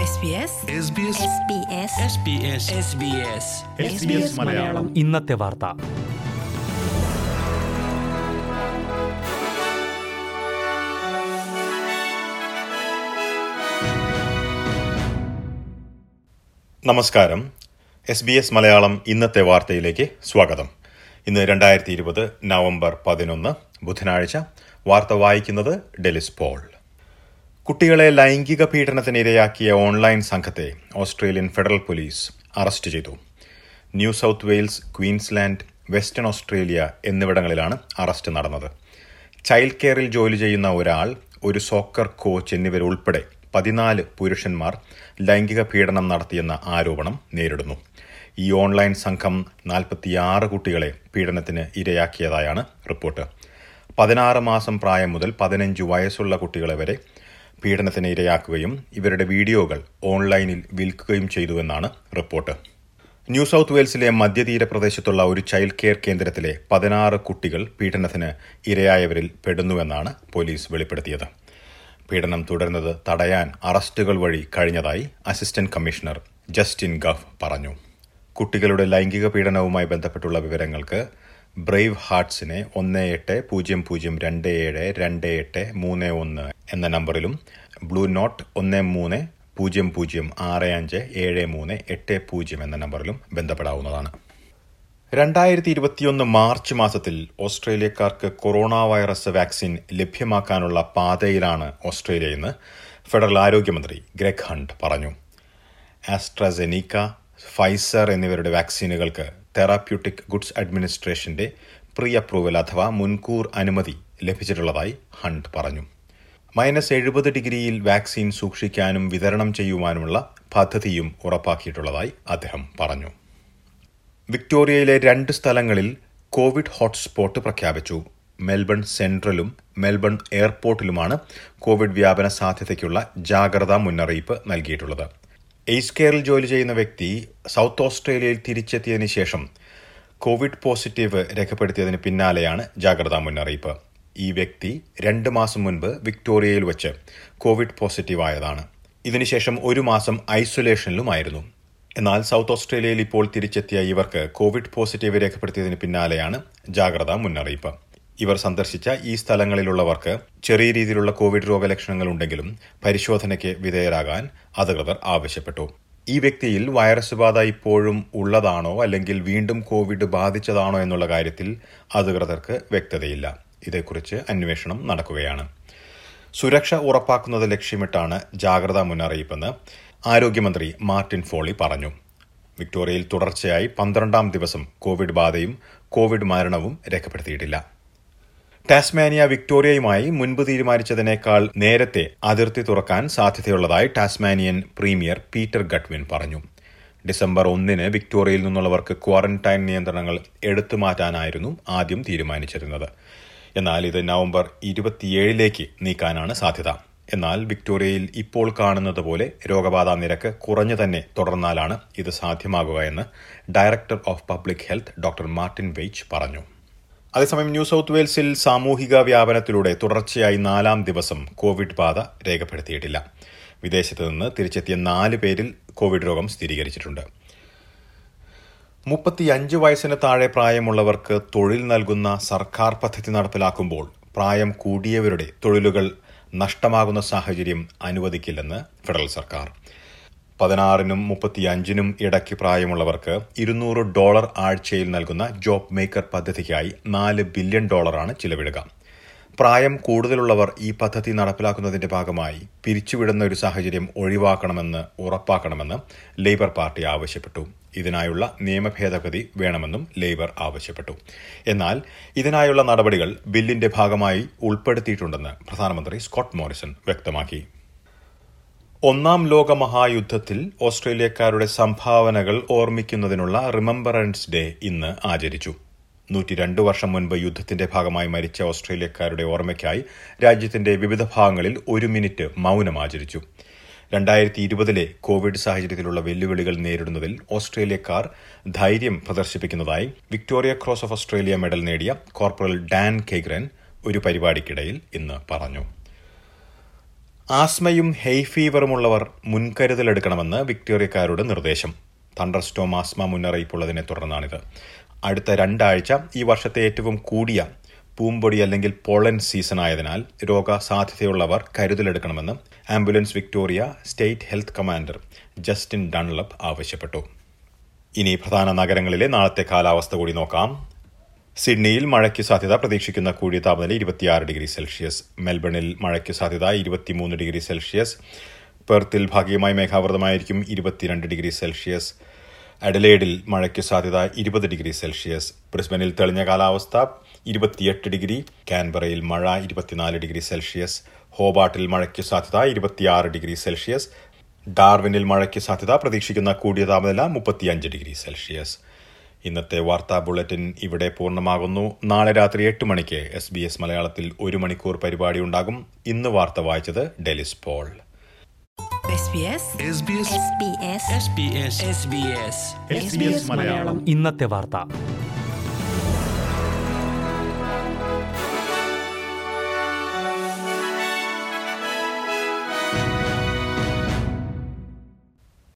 SBS SBS Malayalam. ഇന്നത്തെ വാർത്ത. നമസ്കാരം. എസ് ബി എസ് മലയാളം ഇന്നത്തെ വാർത്തയിലേക്ക് സ്വാഗതം. ഇന്ന് രണ്ടായിരത്തി ഇരുപത് നവംബർ പതിനൊന്ന് ബുധനാഴ്ച. വാർത്ത വായിക്കുന്നത് ഡെലിസ് പോൾ. കുട്ടികളെ ലൈംഗിക പീഡനത്തിന് ഇരയാക്കിയ ഓൺലൈൻ സംഘത്തെ ഓസ്ട്രേലിയൻ ഫെഡറൽ പോലീസ് അറസ്റ്റ് ചെയ്തു. New South Wales Queensland Western Australia എന്നിവിടങ്ങളിലാണ് അറസ്റ്റ് നടന്നത്. ചൈൽഡ് കെയറിൽ ജോലി ചെയ്യുന്ന ഒരാൾ ഒരു സോക്കർ കോച്ച് എന്നിവരുൾപ്പെടെ പതിനാല് പുരുഷന്മാർ ലൈംഗിക പീഡനം നടത്തിയെന്ന ആരോപണം നേരിടുന്നു. ഈ ഓൺലൈൻ സംഘം നാൽപ്പത്തിയാറ് കുട്ടികളെ പീഡനത്തിന് ഇരയാക്കിയതായാണ് റിപ്പോർട്ട്. പതിനാറ് മാസം പ്രായം മുതൽ പതിനഞ്ച് വയസ്സുള്ള കുട്ടികളെ വരെ പീഡനത്തിന് ഇരയാക്കുകയും ഇവരുടെ വീഡിയോകൾ ഓൺലൈനിൽ വിൽക്കുകയും ചെയ്തുവെന്നാണ് റിപ്പോർട്ട്. ന്യൂ സൗത്ത് വെയിൽസിലെ മധ്യതീര പ്രദേശത്തുള്ള ഒരു ചൈൽഡ് കെയർ കേന്ദ്രത്തിലെ പതിനാറ് കുട്ടികൾ പീഡനത്തിന് ഇരയായവരിൽ പെടുന്നുവെന്നാണ് പോലീസ് വെളിപ്പെടുത്തിയത്. പീഡനം തുടരുന്നത് തടയാൻ അറസ്റ്റുകൾ വഴി കഴിഞ്ഞതായി അസിസ്റ്റന്റ് കമ്മീഷണർ ജസ്റ്റിൻ ഗഫ് പറഞ്ഞു. കുട്ടികളുടെ ലൈംഗിക പീഡനവുമായി ബന്ധപ്പെട്ടുള്ള വിവരങ്ങൾക്ക് ബ്രേവ് ഹാർട്സിനെ ഒന്ന് എട്ട് പൂജ്യം പൂജ്യം രണ്ട് ഏഴ് രണ്ട് എട്ട് മൂന്ന് ഒന്ന് എന്ന നമ്പറിലും ബ്ലൂ നോട്ട് ഒന്ന് മൂന്ന് പൂജ്യം പൂജ്യം ആറ് അഞ്ച് ഏഴ് മൂന്ന് എട്ട് പൂജ്യം എന്ന നമ്പറിലും ബന്ധപ്പെടാവുന്നതാണ്. രണ്ടായിരത്തി ഇരുപത്തിയൊന്ന് മാർച്ച് മാസത്തിൽ ഓസ്ട്രേലിയക്കാർക്ക് കൊറോണ വൈറസ് വാക്സിൻ ലഭ്യമാക്കാനുള്ള പാതയിലാണ് ഓസ്ട്രേലിയയെന്ന് ഫെഡറൽ ആരോഗ്യമന്ത്രി ഗ്രെഗ് ഹണ്ട് പറഞ്ഞു. ആസ്ട്രസെനിക്ക ഫൈസർ എന്നിവരുടെ വാക്സിനുകൾക്ക് തെറാപ്യൂട്ടിക് ഗുഡ്സ് അഡ്മിനിസ്ട്രേഷന്റെ പ്രീ അപ്രൂവൽ അഥവാ മുൻകൂർ അനുമതി ലഭിച്ചിട്ടുള്ളതായി ഹണ്ട് പറഞ്ഞു. മൈനസ് എഴുപത് ഡിഗ്രിയിൽ വാക്സിൻ സൂക്ഷിക്കാനും വിതരണം ചെയ്യുവാനുമുള്ള പദ്ധതിയും ഉറപ്പാക്കിയിട്ടുള്ളതായി അദ്ദേഹം പറഞ്ഞു. വിക്ടോറിയയിലെ രണ്ട് സ്ഥലങ്ങളിൽ കോവിഡ് ഹോട്ട്സ്പോട്ട് പ്രഖ്യാപിച്ചു. മെൽബൺ സെൻട്രലും മെൽബൺ എയർപോർട്ടിലുമാണ് കോവിഡ് വ്യാപന സാധ്യതയ്ക്കുള്ള ജാഗ്രതാ മുന്നറിയിപ്പ് നൽകിയിട്ടുള്ളത്. എയ്സ് കെയറിൽ ജോലി ചെയ്യുന്ന വ്യക്തി സൗത്ത് ഓസ്ട്രേലിയയിൽ തിരിച്ചെത്തിയതിനു ശേഷം കോവിഡ് പോസിറ്റീവ് രേഖപ്പെടുത്തിയതിന് പിന്നാലെയാണ് ജാഗ്രതാ മുന്നറിയിപ്പ്. ഈ വ്യക്തി രണ്ട് മാസം മുൻപ് വിക്ടോറിയയിൽ വെച്ച് കോവിഡ് പോസിറ്റീവ് ആയതാണ്. ഇതിനുശേഷം ഒരു മാസം ഐസൊലേഷനിലുമായിരുന്നു. എന്നാൽ സൗത്ത് ഓസ്ട്രേലിയയിൽ ഇപ്പോൾ തിരിച്ചെത്തിയ ഇവർക്ക് കോവിഡ് പോസിറ്റീവ് രേഖപ്പെടുത്തിയതിന് പിന്നാലെയാണ് ജാഗ്രതാ മുന്നറിയിപ്പ്. ഇവർ സന്ദർശിച്ച ഈ സ്ഥലങ്ങളിലുള്ളവർക്ക് ചെറിയ രീതിയിലുള്ള കോവിഡ് രോഗലക്ഷണങ്ങൾ ഉണ്ടെങ്കിലും പരിശോധനയ്ക്ക് വിധേയരാകാൻ അധികൃതർ ആവശ്യപ്പെട്ടു. ഈ വ്യക്തിയിൽ വൈറസ് ബാധ ഇപ്പോഴും ഉള്ളതാണോ അല്ലെങ്കിൽ വീണ്ടും കോവിഡ് ബാധിച്ചതാണോ എന്നുള്ള കാര്യത്തിൽ അധികൃതർക്ക് വ്യക്തതയില്ല. ഇതേക്കുറിച്ച് അന്വേഷണം നടക്കുകയാണ്. സുരക്ഷ ഉറപ്പാക്കുന്നത് ലക്ഷ്യമിട്ടാണ് ജാഗ്രതാ മുന്നറിയിപ്പെന്ന് ആരോഗ്യമന്ത്രി മാർട്ടിൻ ഫോളി പറഞ്ഞു. വിക്ടോറിയയിൽ തുടർച്ചയായി പന്ത്രണ്ടാം ദിവസം കോവിഡ് ബാധയും കോവിഡ് മരണവും രേഖപ്പെടുത്തിയിട്ടില്ല. ടാസ്മാനിയ വിക്ടോറിയയുമായി മുൻപ് തീരുമാനിച്ചതിനേക്കാൾ നേരത്തെ അതിർത്തി തുറക്കാൻ സാധ്യതയുള്ളതായി ടാസ്മാനിയൻ പ്രീമിയർ പീറ്റർ ഗഡ്വിൻ പറഞ്ഞു. ഡിസംബർ ഒന്നിന് വിക്ടോറിയയിൽ നിന്നുള്ളവർക്ക് ക്വാറന്റൈൻ നിയന്ത്രണങ്ങൾ എടുത്തു മാറ്റാനായിരുന്നു ആദ്യം തീരുമാനിച്ചിരുന്നത്. എന്നാൽ ഇത് നവംബർ ഇരുപത്തിയേഴിലേക്ക് നീക്കാനാണ് സാധ്യത. എന്നാൽ വിക്ടോറിയയിൽ ഇപ്പോൾ കാണുന്നത് പോലെ രോഗബാധാ നിരക്ക് കുറഞ്ഞു തന്നെ തുടർന്നാലാണ് ഇത് സാധ്യമാകുക എന്ന് director of public health doctor Martin Veitch പറഞ്ഞു. അതേസമയം ന്യൂ സൗത്ത് വെയിൽസിൽ സാമൂഹിക വ്യാപനത്തിലൂടെ തുടർച്ചയായി നാലാം ദിവസം കോവിഡ് ബാധ രേഖപ്പെടുത്തിയിട്ടില്ല. വിദേശത്ത് നിന്ന് തിരിച്ചെത്തിയ നാല് പേരിൽ കോവിഡ് രോഗം സ്ഥിരീകരിച്ചിട്ടുണ്ട്. മുപ്പത്തിയഞ്ച് വയസ്സിന് താഴെ പ്രായമുള്ളവർക്ക് തൊഴിൽ നൽകുന്ന സർക്കാർ പദ്ധതി നടപ്പിലാക്കുമ്പോൾ പ്രായം കൂടിയവരുടെ തൊഴിലുകൾ നഷ്ടമാകുന്ന സാഹചര്യം അനുവദിക്കില്ലെന്ന് ഫെഡറൽ സർക്കാർ. പതിനാറിനും മുപ്പത്തിയഞ്ചിനും ഇടയ്ക്ക് പ്രായമുള്ളവർക്ക് ഇരുന്നൂറ് ഡോളർ ആഴ്ചയിൽ നൽകുന്ന ജോബ് മേക്കർ പദ്ധതിക്കായി നാല് ബില്യൺ ഡോളറാണ് ചിലവിടുക. പ്രായം കൂടുതലുള്ളവർ ഈ പദ്ധതി നടപ്പിലാക്കുന്നതിന്റെ ഭാഗമായി പിരിച്ചുവിടുന്ന ഒരു സാഹചര്യം ഒഴിവാക്കണമെന്ന് ഉറപ്പാക്കണമെന്ന് ലേബർ പാർട്ടി ആവശ്യപ്പെട്ടു. ഇതിനായുള്ള നിയമ ഭേദഗതി വേണമെന്നും ലേബർ ആവശ്യപ്പെട്ടു. എന്നാൽ ഇതിനായുള്ള നടപടികൾ ബില്ലിന്റെ ഭാഗമായി ഉൾപ്പെടുത്തിയിട്ടുണ്ടെന്ന് പ്രധാനമന്ത്രി സ്കോട്ട് മോറിസൺ വ്യക്തമാക്കി. ഒന്നാം ലോക മഹായുദ്ധത്തിൽ ഓസ്ട്രേലിയക്കാരുടെ സംഭാവനകൾ ഓർമ്മിക്കുന്നതിനുള്ള റിമംബറൻസ് ഡേ ഇന്ന് ആചരിച്ചു. നൂറ്റി രണ്ട് വർഷം മുൻപ് യുദ്ധത്തിന്റെ ഭാഗമായി മരിച്ച ഓസ്ട്രേലിയക്കാരുടെ ഓർമ്മയ്ക്കായി രാജ്യത്തിന്റെ വിവിധ ഭാഗങ്ങളിൽ ഒരു മിനിറ്റ് മൗനം ആചരിച്ചു. രണ്ടായിരത്തി ഇരുപതിലെ കോവിഡ് സാഹചര്യത്തിലുള്ള വെല്ലുവിളികൾ നേരിടുന്നതിൽ ഓസ്ട്രേലിയക്കാർ ധൈര്യം പ്രദർശിപ്പിക്കുന്നതായി Victoria Cross of Australia medal നേടിയ കോർപ്പറൽ ഡാൻ കെഗ്രൻ ഒരു പരിപാടിക്കിടയിൽ ഇന്ന് പറഞ്ഞു. ആസ്മയും ഹെയ് ഫീവറുമുള്ളവർ മുൻകരുതലെടുക്കണമെന്ന് വിക്ടോറിയക്കാരുടെ നിർദ്ദേശം. തണ്ടർ സ്റ്റോം ആസ്മ മുന്നറിയിപ്പുള്ളതിനെ തുടർന്നാണിത്. അടുത്ത രണ്ടാഴ്ച ഈ വർഷത്തെ ഏറ്റവും കൂടിയ പൂമ്പൊടി അല്ലെങ്കിൽ പോളൻ സീസൺ ആയതിനാൽ രോഗസാധ്യതയുള്ളവർ കരുതലെടുക്കണമെന്ന് ambulance Victoria state health commander Justin Dunlop ആവശ്യപ്പെട്ടു. ഇനി പ്രധാന നഗരങ്ങളിലെ നാളത്തെ കാലാവസ്ഥ കൂടി നോക്കാം. സിഡ്നിയിൽ മഴയ്ക്ക് സാധ്യത പ്രതീക്ഷിക്കുന്ന കൂടിയ താപനില ഇരുപത്തിയാറ് ഡിഗ്രി സെൽഷ്യസ്. മെൽബണിൽ മഴയ്ക്ക് സാധ്യത ഇരുപത്തിമൂന്ന് ഡിഗ്രി സെൽഷ്യസ്. പെർത്തിൽ ഭാഗികമായി മേഘാവൃതമായിരിക്കും ഇരുപത്തിരണ്ട് ഡിഗ്രി സെൽഷ്യസ്. അഡലേഡിൽ മഴയ്ക്ക് സാധ്യത ഇരുപത് ഡിഗ്രി സെൽഷ്യസ്. ബ്രിസ്ബനിൽ തെളിഞ്ഞ കാലാവസ്ഥ ഇരുപത്തിയെട്ട് ഡിഗ്രി. കാൻബറയിൽ മഴ ഇരുപത്തിനാല് ഡിഗ്രി സെൽഷ്യസ്. ഹോബാട്ടിൽ മഴയ്ക്ക് സാധ്യത ഇരുപത്തിയാറ് ഡിഗ്രി സെൽഷ്യസ്. ഡാർവിനിൽ മഴയ്ക്ക് സാധ്യത പ്രതീക്ഷിക്കുന്ന കൂടിയ താപനില മുപ്പത്തിയഞ്ച് ഡിഗ്രി സെൽഷ്യസ്. ഇന്നത്തെ വാർത്താ ബുള്ളറ്റിൻ ഇവിടെ പൂർണമാകുന്നു. നാളെ രാത്രി എട്ട് മണിക്ക് എസ് ബി എസ് മലയാളത്തിൽ ഒരു മണിക്കൂർ പരിപാടി ഉണ്ടാകും. ഇന്ന് വാർത്ത വായിച്ചത് Delys Paul. SBS SBS SBS SBS SBS SBS Malayalam. ഇന്നത്തെ വാർത്ത.